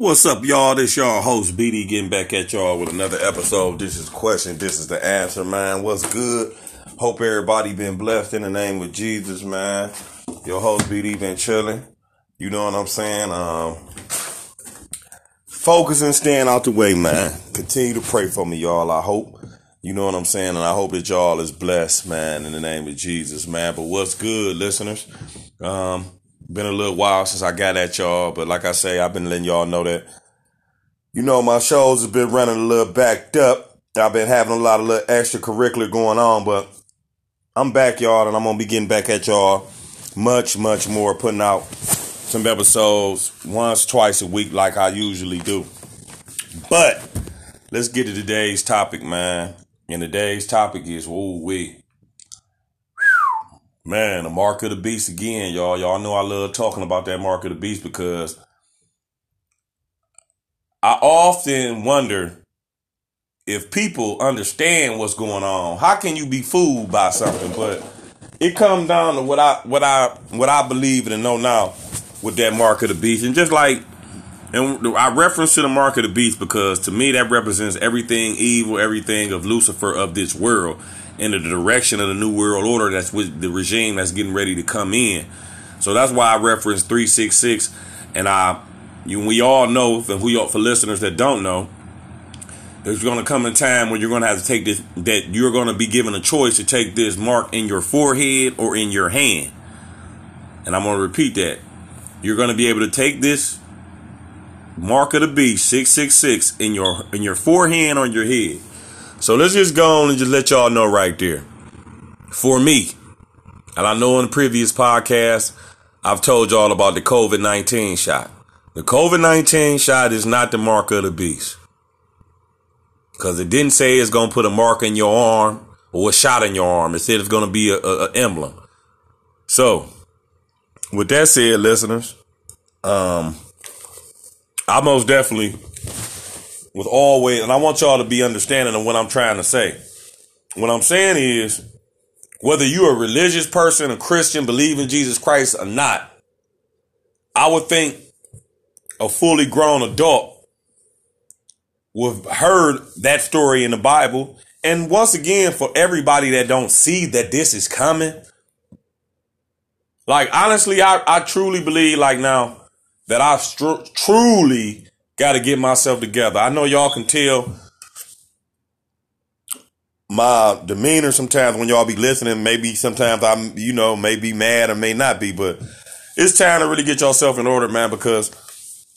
What's up, y'all? This y'all host BD getting back at y'all with another episode. This is question. This is the answer, man. What's good? Hope everybody been blessed in the name of Jesus, man. Your host BD been chilling. You know what I'm saying? Um, focusing, and stand out the way, man. Continue to pray for me, y'all. I hope. You know what I'm saying? And I hope that y'all is blessed, man, in the name of Jesus, man. But what's good, listeners? Um, been a little while since I got at y'all, but like I say, I've been letting y'all know that, you know, my shows have been running a little backed up. I've been having a lot of little extracurricular going on, but I'm back, y'all, and I'm gonna be getting back at y'all much, much more, putting out some episodes once, twice a week, like I usually do. But let's get to today's topic, man. And today's topic is woo wee. Man, the mark of the beast again, y'all. Y'all know I love talking about that mark of the beast because I often wonder if people understand what's going on. How can you be fooled by something? But it comes down to what I what I what I believe and know now with that mark of the beast. And just like and I reference to the mark of the beast because to me that represents everything evil, everything of Lucifer of this world in the direction of the new world order that's with the regime that's getting ready to come in. So that's why I reference 366 and I you we all know and we for listeners that don't know there's going to come a time when you're going to have to take this that you're going to be given a choice to take this mark in your forehead or in your hand. And I'm going to repeat that. You're going to be able to take this mark of the beast 666 in your in your forehead or your head so let's just go on and just let y'all know right there. For me, and I know in the previous podcast, I've told y'all about the COVID 19 shot. The COVID 19 shot is not the mark of the beast. Because it didn't say it's going to put a mark in your arm or a shot in your arm. It said it's going to be a, a, a emblem. So, with that said, listeners, um, I most definitely with always, and I want y'all to be understanding of what I'm trying to say. What I'm saying is, whether you're a religious person, a Christian, believe in Jesus Christ or not, I would think a fully grown adult would have heard that story in the Bible. And once again, for everybody that don't see that this is coming, like honestly, I, I truly believe like now that I str- truly got to get myself together. I know y'all can tell my demeanor sometimes when y'all be listening. Maybe sometimes I'm, you know, may be mad or may not be, but it's time to really get yourself in order, man, because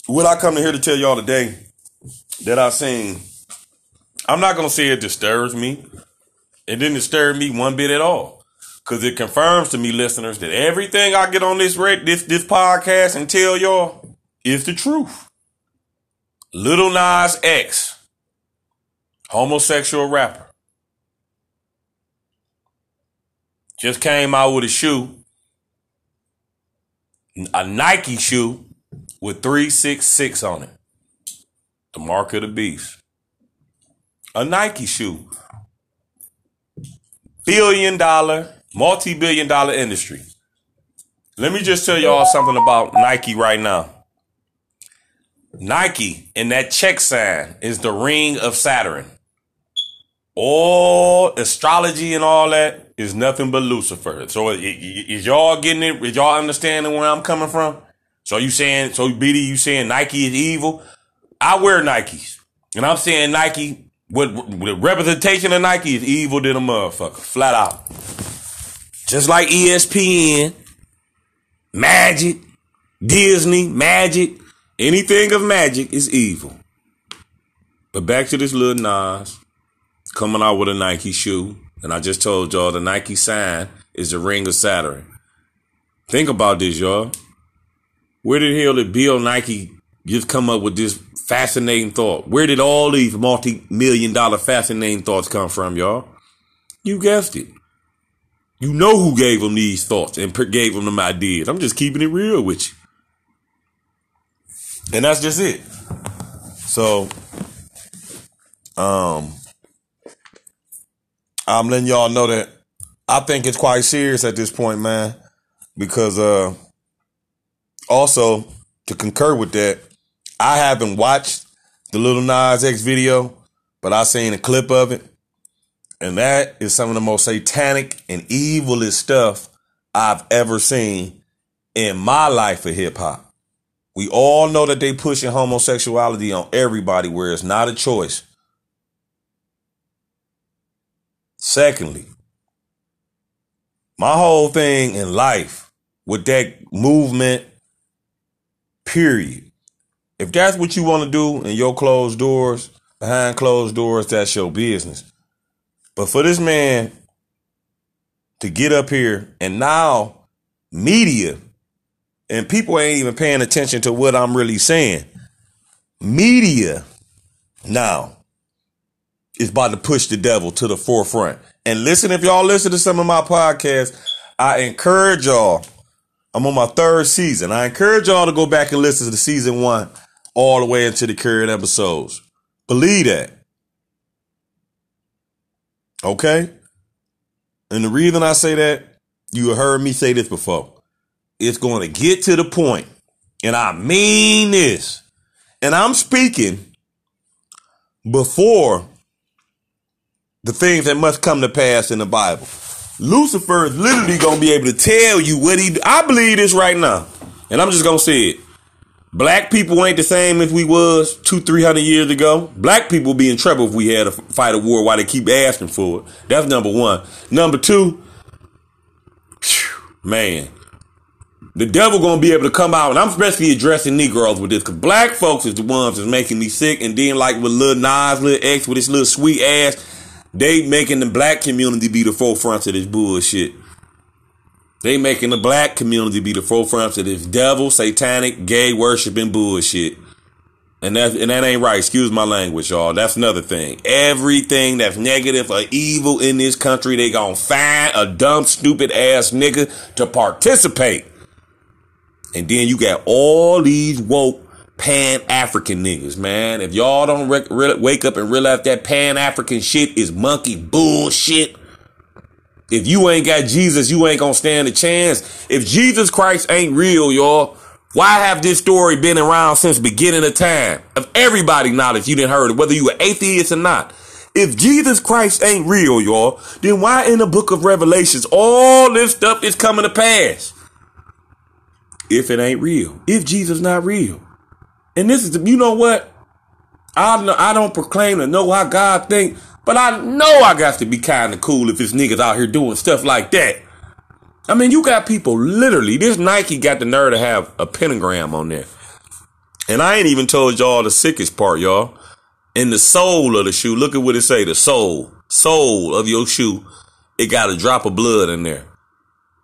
what I come to here to tell y'all today that I seen, I'm not going to say it disturbs me. It didn't disturb me one bit at all. Cause it confirms to me, listeners, that everything I get on this this this podcast and tell y'all is the truth. Lil Nas X, homosexual rapper, just came out with a shoe, a Nike shoe with 366 on it. The mark of the beast. A Nike shoe. Billion dollar, multi billion dollar industry. Let me just tell y'all something about Nike right now. Nike and that check sign is the ring of Saturn. All astrology and all that is nothing but Lucifer. So is y'all getting it? Is y'all understanding where I'm coming from? So you saying, so BD, you saying Nike is evil? I wear Nikes. And I'm saying Nike, with, with representation of Nike is evil than a motherfucker. Flat out. Just like ESPN, Magic, Disney, Magic, Anything of magic is evil. But back to this little Nas coming out with a Nike shoe. And I just told y'all the Nike sign is the ring of Saturn. Think about this, y'all. Where the hell did Bill Nike just come up with this fascinating thought? Where did all these multi-million dollar fascinating thoughts come from, y'all? You guessed it. You know who gave them these thoughts and gave them them ideas. I'm just keeping it real with you. And that's just it. So, um, I'm letting y'all know that I think it's quite serious at this point, man. Because, uh, also to concur with that, I haven't watched the Little Nas X video, but I seen a clip of it. And that is some of the most satanic and evilest stuff I've ever seen in my life of hip hop. We all know that they pushing homosexuality on everybody where it's not a choice. Secondly, my whole thing in life with that movement, period. If that's what you want to do in your closed doors, behind closed doors, that's your business. But for this man to get up here and now media and people ain't even paying attention to what I'm really saying. Media now is about to push the devil to the forefront. And listen, if y'all listen to some of my podcasts, I encourage y'all. I'm on my third season. I encourage y'all to go back and listen to season one all the way into the current episodes. Believe that. Okay? And the reason I say that, you heard me say this before. It's going to get to the point, and I mean this, and I'm speaking before the things that must come to pass in the Bible. Lucifer is literally going to be able to tell you what he. I believe this right now, and I'm just going to say it. Black people ain't the same as we was two, three hundred years ago. Black people be in trouble if we had to fight a war while they keep asking for it. That's number one. Number two, man, the devil gonna be able to come out, and I'm especially addressing Negroes with this, cause black folks is the ones that's making me sick, and then like with Lil Nas, Lil X, with his little sweet ass, they making the black community be the forefront of this bullshit. They making the black community be the forefront of this devil, satanic, gay worshiping bullshit. And that and that ain't right. Excuse my language, y'all. That's another thing. Everything that's negative or evil in this country, they gonna find a dumb, stupid ass nigga to participate. And then you got all these woke Pan African niggas, man. If y'all don't re- re- wake up and realize that Pan African shit is monkey bullshit, if you ain't got Jesus, you ain't gonna stand a chance. If Jesus Christ ain't real, y'all, why have this story been around since beginning of time? Of everybody knowledge, you didn't heard it, whether you were atheist or not. If Jesus Christ ain't real, y'all, then why in the book of Revelations all this stuff is coming to pass? If it ain't real, if Jesus not real, and this is, you know what? I don't, I don't proclaim to know how God think, but I know I got to be kind of cool if this niggas out here doing stuff like that. I mean, you got people literally, this Nike got the nerve to have a pentagram on there. And I ain't even told y'all the sickest part, y'all. In the sole of the shoe, look at what it say, the sole, sole of your shoe, it got a drop of blood in there.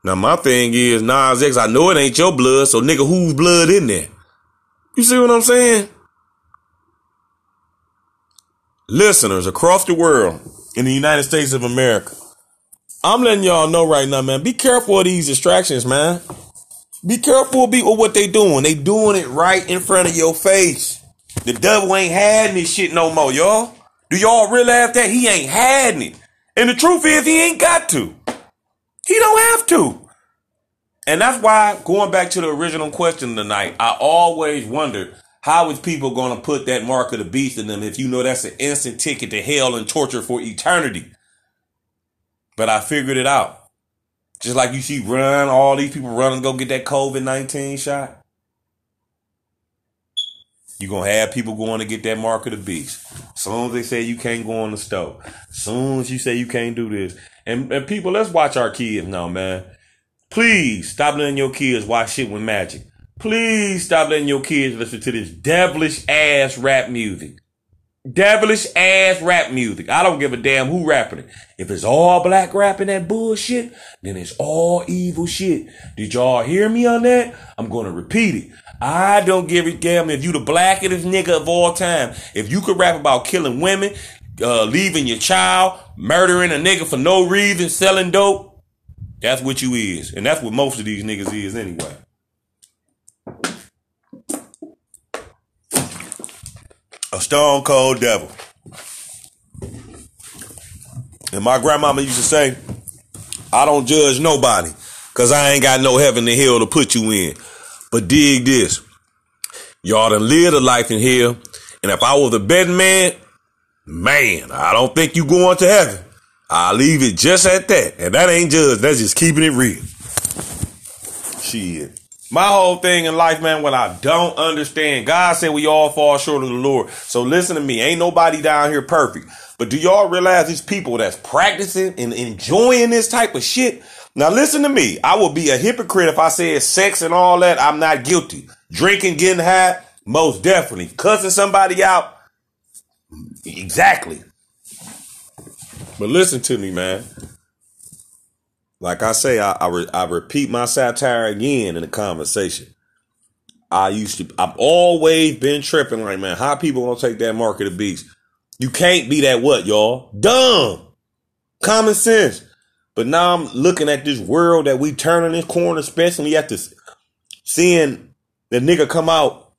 Now my thing is, Nas X, I know it ain't your blood, so nigga, whose blood in there? You see what I'm saying? listeners across the world in the United States of America. I'm letting y'all know right now, man. Be careful of these distractions, man. Be careful of what they doing. They doing it right in front of your face. The devil ain't had this shit no more, y'all. Do y'all realize that he ain't had it? And the truth is, he ain't got to. He don't have to. And that's why, going back to the original question tonight, I always wonder how is people going to put that mark of the beast in them if you know that's an instant ticket to hell and torture for eternity? But I figured it out. Just like you see run, all these people running go get that COVID 19 shot. You're going to have people going to get that mark of the beast. As soon as they say you can't go on the stove. As soon as you say you can't do this. And, and people, let's watch our kids now, man. Please stop letting your kids watch shit with magic. Please stop letting your kids listen to this devilish ass rap music. Devilish ass rap music. I don't give a damn who rapping it. If it's all black rapping that bullshit, then it's all evil shit. Did y'all hear me on that? I'm gonna repeat it. I don't give a damn if you the blackest nigga of all time. If you could rap about killing women, uh, leaving your child, murdering a nigga for no reason, selling dope, that's what you is. And that's what most of these niggas is anyway. a stone cold devil. And my grandmama used to say, I don't judge nobody because I ain't got no heaven to hell to put you in. But dig this. Y'all done lived a life in here. And if I was a betting man, man, I don't think you going to heaven. I'll leave it just at that. And that ain't just, that's just keeping it real. Shit. My whole thing in life, man, when I don't understand, God said we all fall short of the Lord. So listen to me. Ain't nobody down here perfect. But do y'all realize these people that's practicing and enjoying this type of shit? Now listen to me. I would be a hypocrite if I said sex and all that. I'm not guilty. Drinking, getting high, most definitely. Cussing somebody out, exactly. But listen to me, man. Like I say, I I, re, I repeat my satire again in the conversation. I used to, I've always been tripping like, man, how people gonna take that market of beast? You can't be that what, y'all? Dumb. Common sense. But now I'm looking at this world that we turning this corner, especially after seeing the nigga come out.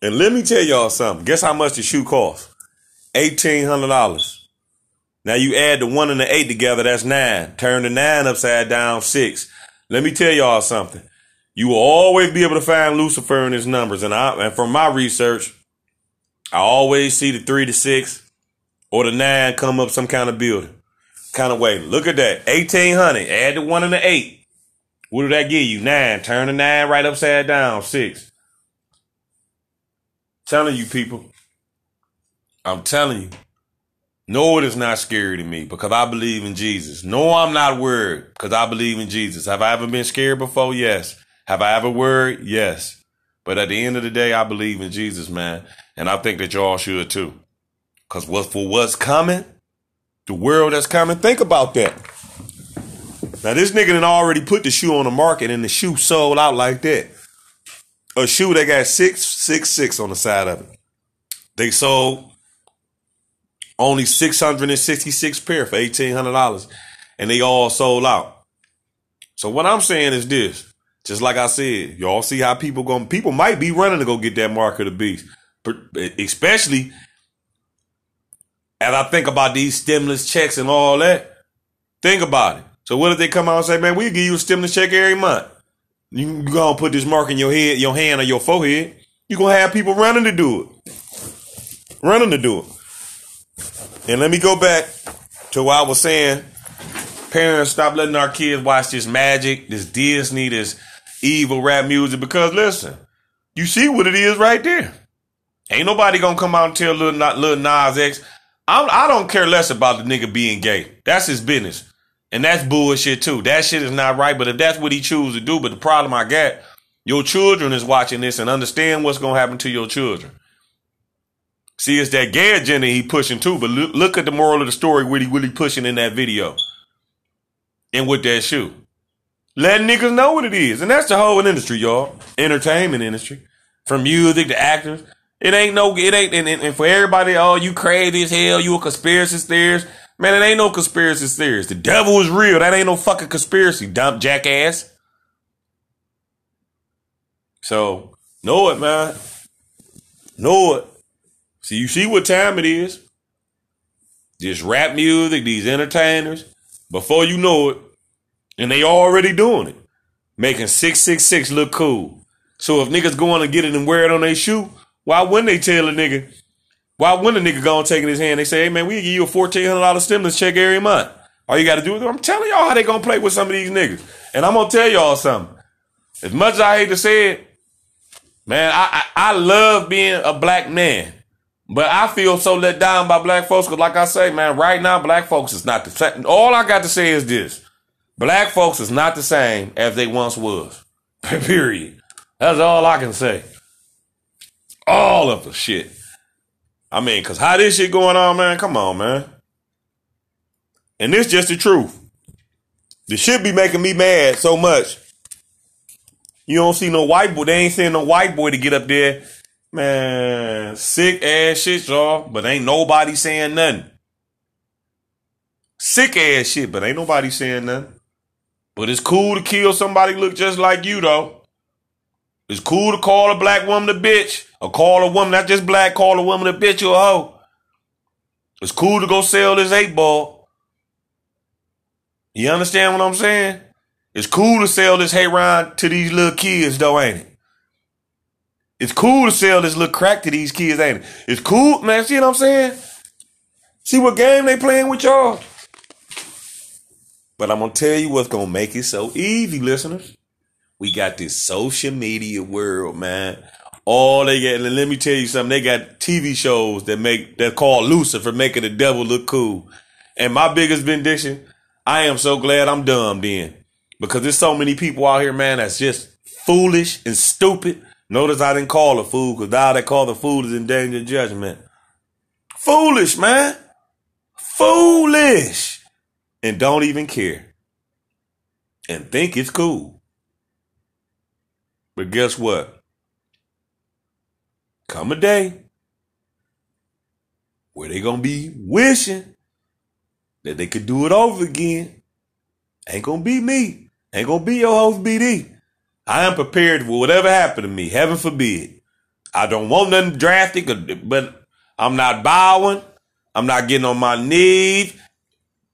And let me tell y'all something. Guess how much the shoe cost? Eighteen hundred dollars. Now you add the one and the eight together, that's nine. Turn the nine upside down, six. Let me tell y'all something. You will always be able to find Lucifer in his numbers. And I and from my research, I always see the three to six or the nine come up some kind of building. Kind of way. Look at that. 1800. Add the one and the eight. What did that give you? Nine. Turn the nine right upside down. Six. Telling you people. I'm telling you. No, it is not scary to me because I believe in Jesus. No, I'm not worried because I believe in Jesus. Have I ever been scared before? Yes. Have I ever worried? Yes. But at the end of the day, I believe in Jesus, man. And I think that y'all should too. Because what for what's coming, the world that's coming, think about that. Now, this nigga done already put the shoe on the market and the shoe sold out like that. A shoe that got 666 on the side of it. They sold only 666 pair for $1,800 and they all sold out. So what I'm saying is this, just like I said, y'all see how people going, people might be running to go get that mark of the beast, eh, especially as I think about these stimulus checks and all that. Think about it. So what if they come out and say, man, we'll give you a stimulus check every month. You gonna put this mark in your head, your hand or your forehead. you gonna have people running to do it. Running to do it. And let me go back to what I was saying. Parents, stop letting our kids watch this magic, this Disney, this evil rap music. Because listen, you see what it is right there. Ain't nobody gonna come out and tell little, little Nas X. I'm, I don't care less about the nigga being gay. That's his business. And that's bullshit too. That shit is not right. But if that's what he chooses to do, but the problem I got, your children is watching this and understand what's gonna happen to your children. See, it's that gay agenda he pushing too. But look, look at the moral of the story. What he really pushing in that video, and with that shoe, letting niggas know what it is, and that's the whole industry, y'all. Entertainment industry, from music to actors. It ain't no, it ain't, and, and for everybody, oh, you crazy as hell, you a conspiracy theorist. Man, it ain't no conspiracy theorist. The devil is real. That ain't no fucking conspiracy, dumb jackass. So, know it, man. Know it. See, you see what time it is. This rap music, these entertainers, before you know it, and they already doing it, making 666 look cool. So if niggas going to get it and wear it on their shoe, why wouldn't they tell a nigga? Why wouldn't a nigga go and take in his hand? They say, hey man, we give you a $1,400 stimulus check every month. All you got to do is, I'm telling y'all how they going to play with some of these niggas. And I'm going to tell y'all something. As much as I hate to say it, man, I, I, I love being a black man. But I feel so let down by black folks because, like I say, man, right now, black folks is not the same. All I got to say is this black folks is not the same as they once was. Period. That's all I can say. All of the shit. I mean, because how this shit going on, man? Come on, man. And this just the truth. This should be making me mad so much. You don't see no white boy. They ain't seeing no white boy to get up there Man, sick ass shit, y'all. But ain't nobody saying nothing. Sick ass shit, but ain't nobody saying nothing. But it's cool to kill somebody look just like you, though. It's cool to call a black woman a bitch. Or call a woman, not just black, call a woman a bitch or a hoe. It's cool to go sell this eight ball. You understand what I'm saying? It's cool to sell this heroin to these little kids, though, ain't it? It's cool to sell this little crack to these kids, ain't it? It's cool, man. See what I'm saying? See what game they playing with y'all? But I'm gonna tell you what's gonna make it so easy, listeners. We got this social media world, man. All they get, let me tell you something. They got TV shows that make that call Lucifer, making the devil look cool. And my biggest benediction, I am so glad I'm dumb then, because there's so many people out here, man, that's just foolish and stupid Notice I didn't call a fool because thou that call the fool is in danger of judgment. Foolish, man. Foolish. And don't even care. And think it's cool. But guess what? Come a day where they gonna be wishing that they could do it over again. Ain't gonna be me. Ain't gonna be your host BD. I am prepared for whatever happened to me. Heaven forbid. I don't want nothing drastic, uh, but I'm not bowing. I'm not getting on my knees.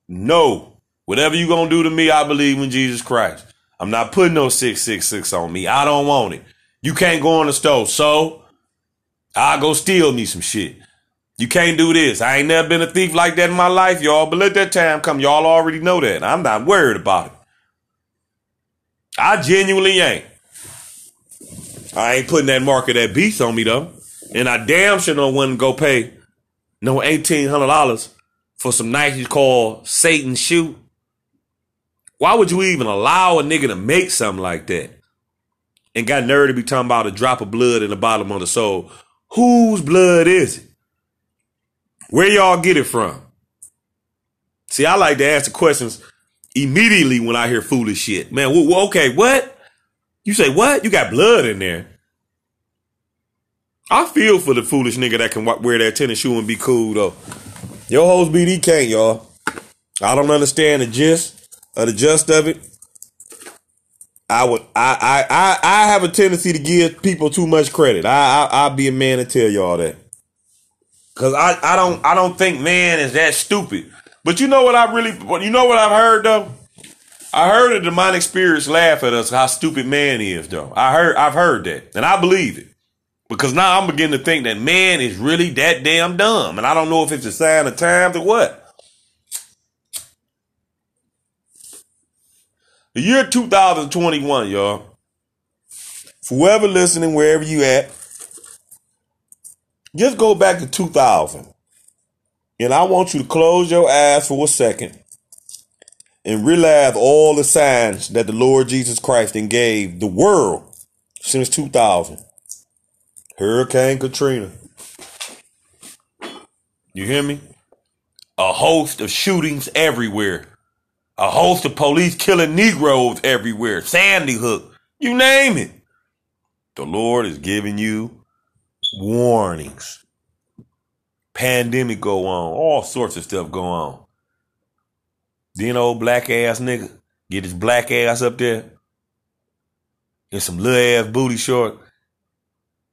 No. Whatever you gonna do to me, I believe in Jesus Christ. I'm not putting no 666 on me. I don't want it. You can't go on the stove. So I'll go steal me some shit. You can't do this. I ain't never been a thief like that in my life, y'all. But let that time come. Y'all already know that. I'm not worried about it. I genuinely ain't. I ain't putting that mark of that beast on me though. And I damn sure don't want to go pay no eighteen hundred dollars for some Nike called Satan shoe. Why would you even allow a nigga to make something like that? And got nerve to be talking about a drop of blood in the bottom of the sole. Whose blood is it? Where y'all get it from? See, I like to ask the questions immediately when I hear foolish shit. Man, well, okay, what? You say what? You got blood in there. I feel for the foolish nigga that can wear that tennis shoe and be cool though. Your host BD can't, y'all. I don't understand the gist or the gist of it. I would, I, I, I, I have a tendency to give people too much credit. I, I, I'll be a man to tell y'all that. Cause I, I don't, I don't think man is that stupid. But you know what I really, you know what I've heard though? I heard a demonic spirits laugh at us how stupid man is though. I heard, I've heard that and I believe it. Because now I'm beginning to think that man is really that damn dumb. And I don't know if it's a sign of times or what. The year 2021, y'all. Whoever listening, wherever you at, just go back to 2000. And I want you to close your eyes for a second and realize all the signs that the Lord Jesus Christ gave the world since 2000. Hurricane Katrina. You hear me? A host of shootings everywhere. A host of police killing Negroes everywhere. Sandy Hook. You name it. The Lord is giving you warnings pandemic go on, all sorts of stuff go on. Then old black ass nigga get his black ass up there in some little ass booty short.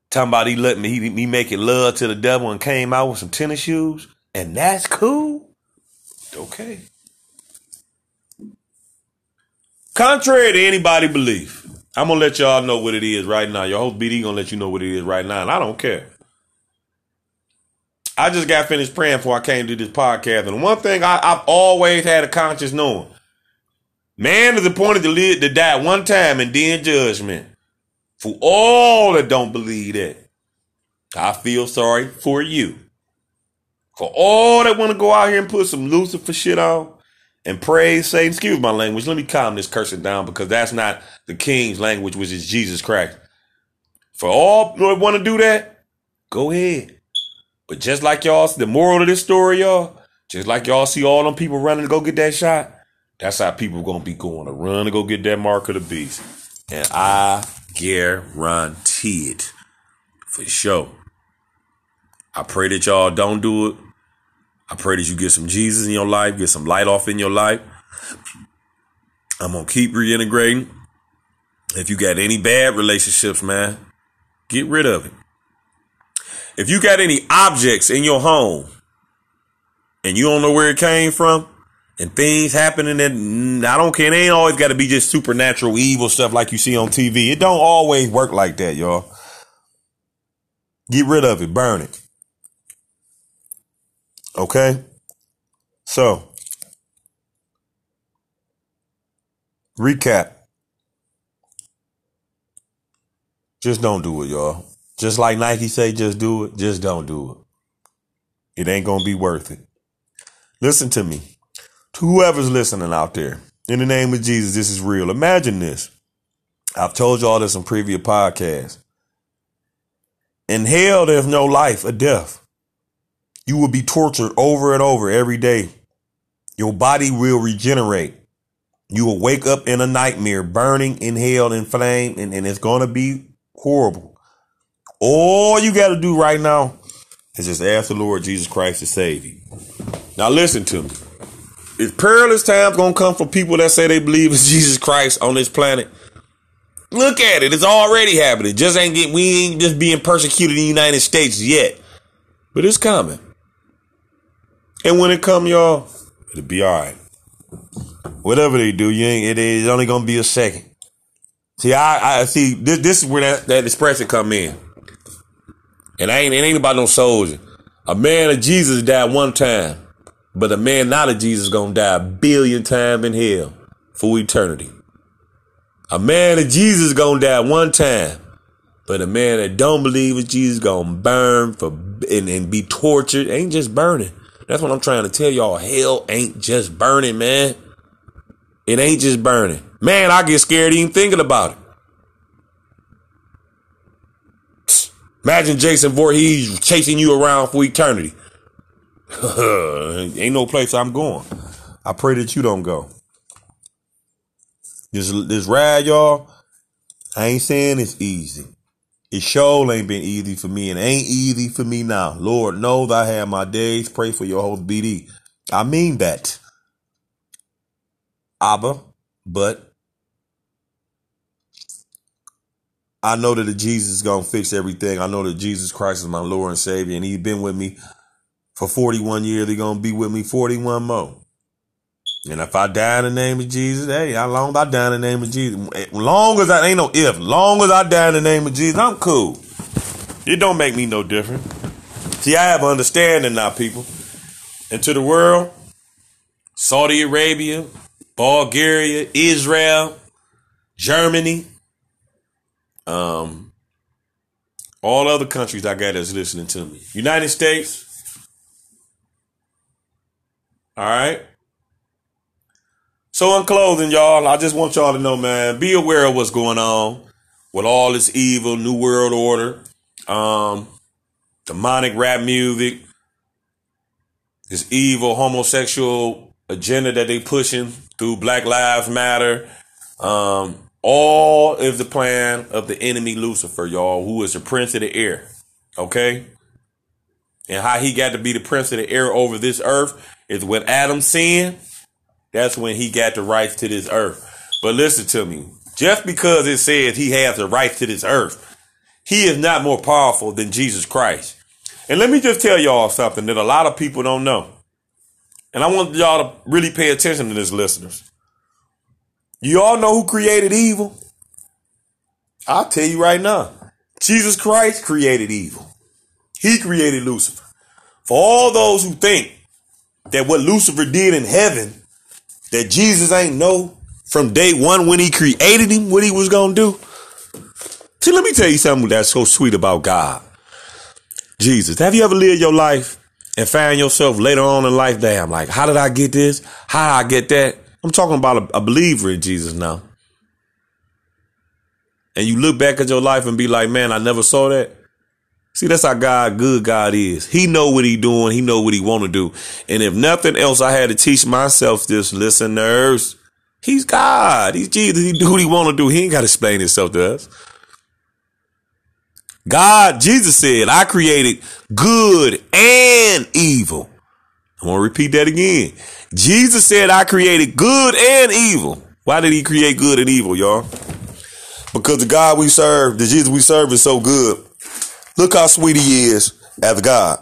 Talking about he let me he, he make it love to the devil and came out with some tennis shoes. And that's cool. Okay. Contrary to anybody belief, I'm gonna let y'all know what it is right now. Your host BD gonna let you know what it is right now, and I don't care. I just got finished praying before I came to this podcast. And one thing I, have always had a conscious knowing. Man is appointed to live to die one time and then judgment. For all that don't believe that. I feel sorry for you. For all that want to go out here and put some Lucifer shit on and praise Satan. Excuse my language. Let me calm this cursing down because that's not the king's language, which is Jesus Christ. For all that want to do that, go ahead. But just like y'all, the moral of this story, y'all, just like y'all see all them people running to go get that shot, that's how people gonna be going to run to go get that mark of the beast. And I guarantee it for sure. I pray that y'all don't do it. I pray that you get some Jesus in your life, get some light off in your life. I'm gonna keep reintegrating. If you got any bad relationships, man, get rid of it. If you got any objects in your home and you don't know where it came from and things happening that mm, I don't care, it ain't always got to be just supernatural evil stuff like you see on TV. It don't always work like that, y'all. Get rid of it. Burn it. Okay? So, recap. Just don't do it, y'all. Just like Nike say, just do it. Just don't do it. It ain't to be worth it. Listen to me. To whoever's listening out there, in the name of Jesus, this is real. Imagine this. I've told you all this in previous podcasts. In hell, there's no life or death. You will be tortured over and over every day. Your body will regenerate. You will wake up in a nightmare, burning in hell in flame, and, and it's going to be horrible. All you got to do right now is just ask the Lord Jesus Christ to save you. Now, listen to me. Is perilous times to come for people that say they believe in Jesus Christ on this planet? Look at it. It's already happening. Just ain't get, we ain't just being persecuted in the United States yet. But it's coming. And when it come, y'all, it'll be all right. Whatever they do, you ain't, it is only gonna be a second. See, I, I see this, this is where that, that expression come in. And I ain't, it ain't about no soldier. A man of Jesus died one time, but a man not of Jesus gonna die a billion times in hell for eternity. A man of Jesus gonna die one time, but a man that don't believe in Jesus gonna burn for and, and be tortured. Ain't just burning. That's what I'm trying to tell y'all. Hell ain't just burning, man. It ain't just burning. Man, I get scared even thinking about it. Imagine Jason Voorhees chasing you around for eternity. ain't no place I'm going. I pray that you don't go. This this ride, y'all. I ain't saying it's easy. It sure ain't been easy for me and ain't easy for me now. Lord knows I have my days. Pray for your host BD. I mean that. Abba, but I know that Jesus is gonna fix everything. I know that Jesus Christ is my Lord and Savior, and He's been with me for 41 years. He's gonna be with me 41 more. And if I die in the name of Jesus, hey, how long I die in the name of Jesus? Long as I ain't no if, long as I die in the name of Jesus, I'm cool. It don't make me no different. See, I have understanding now, people. And to the world, Saudi Arabia, Bulgaria, Israel, Germany, um, all other countries I got is listening to me. United States. All right. So in closing, y'all, I just want y'all to know, man, be aware of what's going on with all this evil, new world order, um, demonic rap music, this evil homosexual agenda that they pushing through Black Lives Matter. Um, all is the plan of the enemy Lucifer, y'all, who is the prince of the air. Okay? And how he got to be the prince of the air over this earth is when Adam sinned that's when he got the rights to this earth. But listen to me. Just because it says he has the rights to this earth, he is not more powerful than Jesus Christ. And let me just tell y'all something that a lot of people don't know. And I want y'all to really pay attention to this, listeners. You all know who created evil? I'll tell you right now. Jesus Christ created evil. He created Lucifer. For all those who think that what Lucifer did in heaven that Jesus ain't know from day one when he created him what he was going to do? See, let me tell you something that's so sweet about God. Jesus, have you ever lived your life and found yourself later on in life, damn, like, how did I get this? How did I get that? I'm talking about a, a believer in Jesus now. And you look back at your life and be like, man, I never saw that. See, that's how God, good God is. He know what he doing. He know what he want to do. And if nothing else, I had to teach myself this, listeners. He's God. He's Jesus. He do what he want to do. He ain't got to explain himself to us. God, Jesus said, I created good and evil. I want to repeat that again. Jesus said, I created good and evil. Why did he create good and evil, y'all? Because the God we serve, the Jesus we serve is so good Look how sweet he is as God.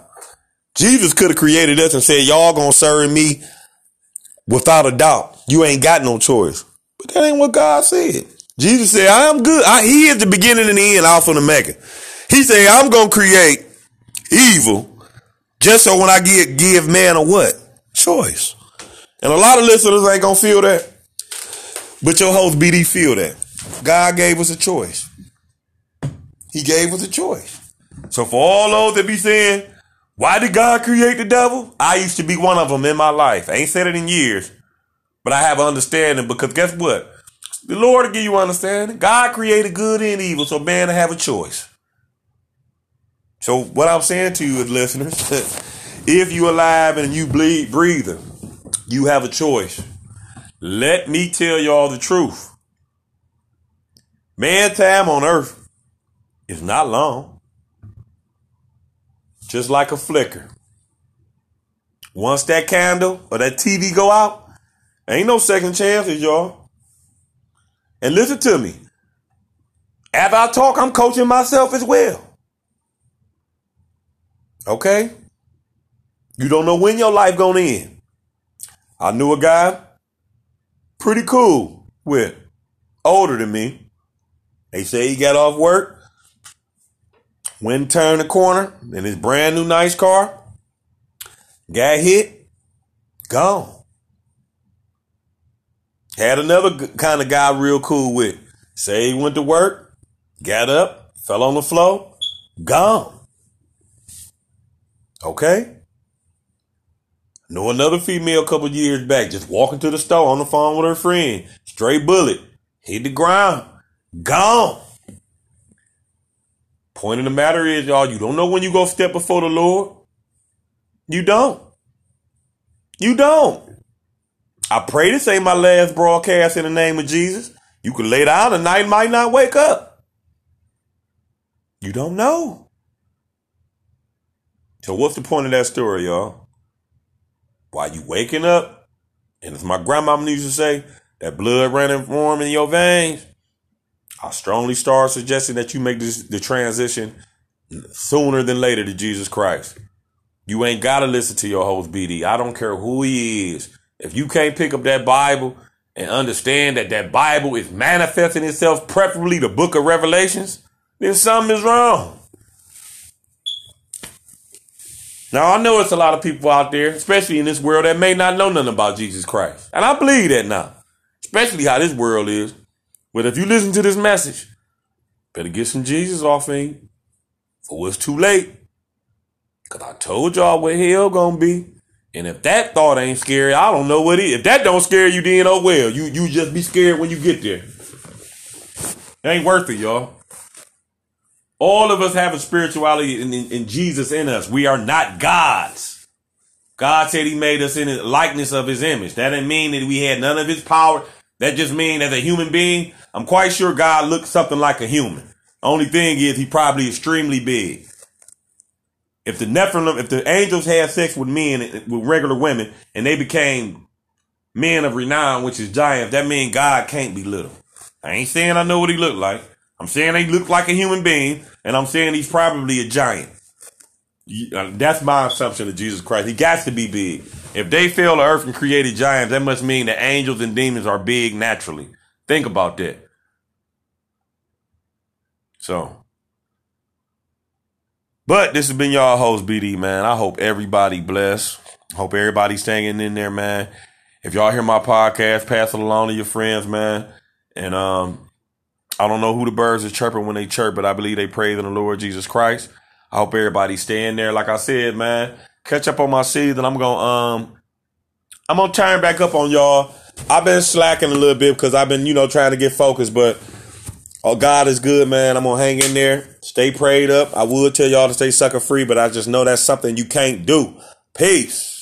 Jesus could have created us and said, y'all gonna serve me without a doubt. You ain't got no choice. But that ain't what God said. Jesus said, I am good. I, he is the beginning and the end, Alpha and Omega. He said, I'm gonna create evil just so when I get give man a what? Choice. And a lot of listeners ain't gonna feel that. But your host BD feel that. God gave us a choice. He gave us a choice. So for all those that be saying, why did God create the devil? I used to be one of them in my life. I ain't said it in years, but I have understanding because guess what? The Lord will give you understanding. God created good and evil, so man to have a choice. So what I'm saying to you is listeners, if you alive and you bleed breathing, you have a choice. Let me tell y'all the truth. Man time on earth is not long. Just like a flicker. Once that candle or that TV go out, ain't no second chances, y'all. And listen to me. After I talk, I'm coaching myself as well. Okay? You don't know when your life gonna end. I knew a guy pretty cool with older than me. They say he got off work, went turned the corner in his brand new nice car, got hit, gone. Had another kind of guy real cool with. Say he went to work, got up, fell on the floor, gone. Okay? Know another female a couple years back just walking to the store on the phone with her friend. Straight bullet. Hit the ground. Gone. Point of the matter is, y'all, you don't know when you go step before the Lord. You don't. You don't. I pray this ain't my last broadcast in the name of Jesus. You could lay down tonight, might not wake up. You don't know. So what's the point of that story, y'all? While you waking up, and as my grandmama used to say, that blood running warm in your veins, I strongly start suggesting that you make this the transition sooner than later to Jesus Christ. You ain't gotta listen to your host BD. I don't care who he is. If you can't pick up that Bible and understand that that Bible is manifesting itself, preferably the book of Revelations, then something is wrong. Now I know it's a lot of people out there, especially in this world, that may not know nothing about Jesus Christ. And I believe that now. Especially how this world is. But if you listen to this message, better get some Jesus off of you. For it's too late. Cause I told y'all where hell gonna be. And if that thought ain't scary, I don't know what is. If that don't scare you, then oh well. You you just be scared when you get there. It ain't worth it, y'all. All of us have a spirituality in, in, in, Jesus in us. We are not gods. God said he made us in the likeness of his image. That didn't mean that we had none of his power. That just means as a human being, I'm quite sure God looked something like a human. Only thing is he probably extremely big. If the Nephilim, if the angels had sex with men, with regular women, and they became men of renown, which is giants, that means God can't be little. I ain't saying I know what he looked like. I'm saying he looked like a human being, and I'm saying he's probably a giant. Uh, that's my assumption of Jesus Christ. He got to be big. If they fell to earth and created giants, that must mean that angels and demons are big naturally. Think about that. So, but this has been y'all host BD, man. I hope everybody bless. Hope everybody's staying in there, man. If y'all hear my podcast, pass it along to your friends, man. And um, I don't know who the birds are chirping when they chirp, but I believe they praise in the Lord Jesus Christ. I hope everybody's staying there. Like I said, man, catch up on my season. I'm gonna um I'm gonna turn back up on y'all. I've been slacking a little bit because I've been, you know, trying to get focused, but oh God is good, man. I'm gonna hang in there, stay prayed up. I would tell y'all to stay sucker free, but I just know that's something you can't do. Peace.